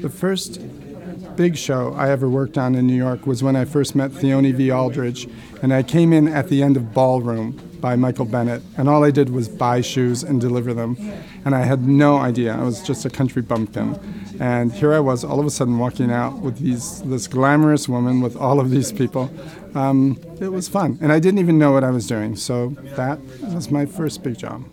The first big show I ever worked on in New York was when I first met Theoni V. Aldredge, and I came in at the end of Ballroom by Michael Bennett, and all I did was buy shoes and deliver them, and I had no idea. I was just a country bumpkin, and here I was, all of a sudden, walking out with these this glamorous woman with all of these people. Um, it was fun, and I didn't even know what I was doing. So that was my first big job.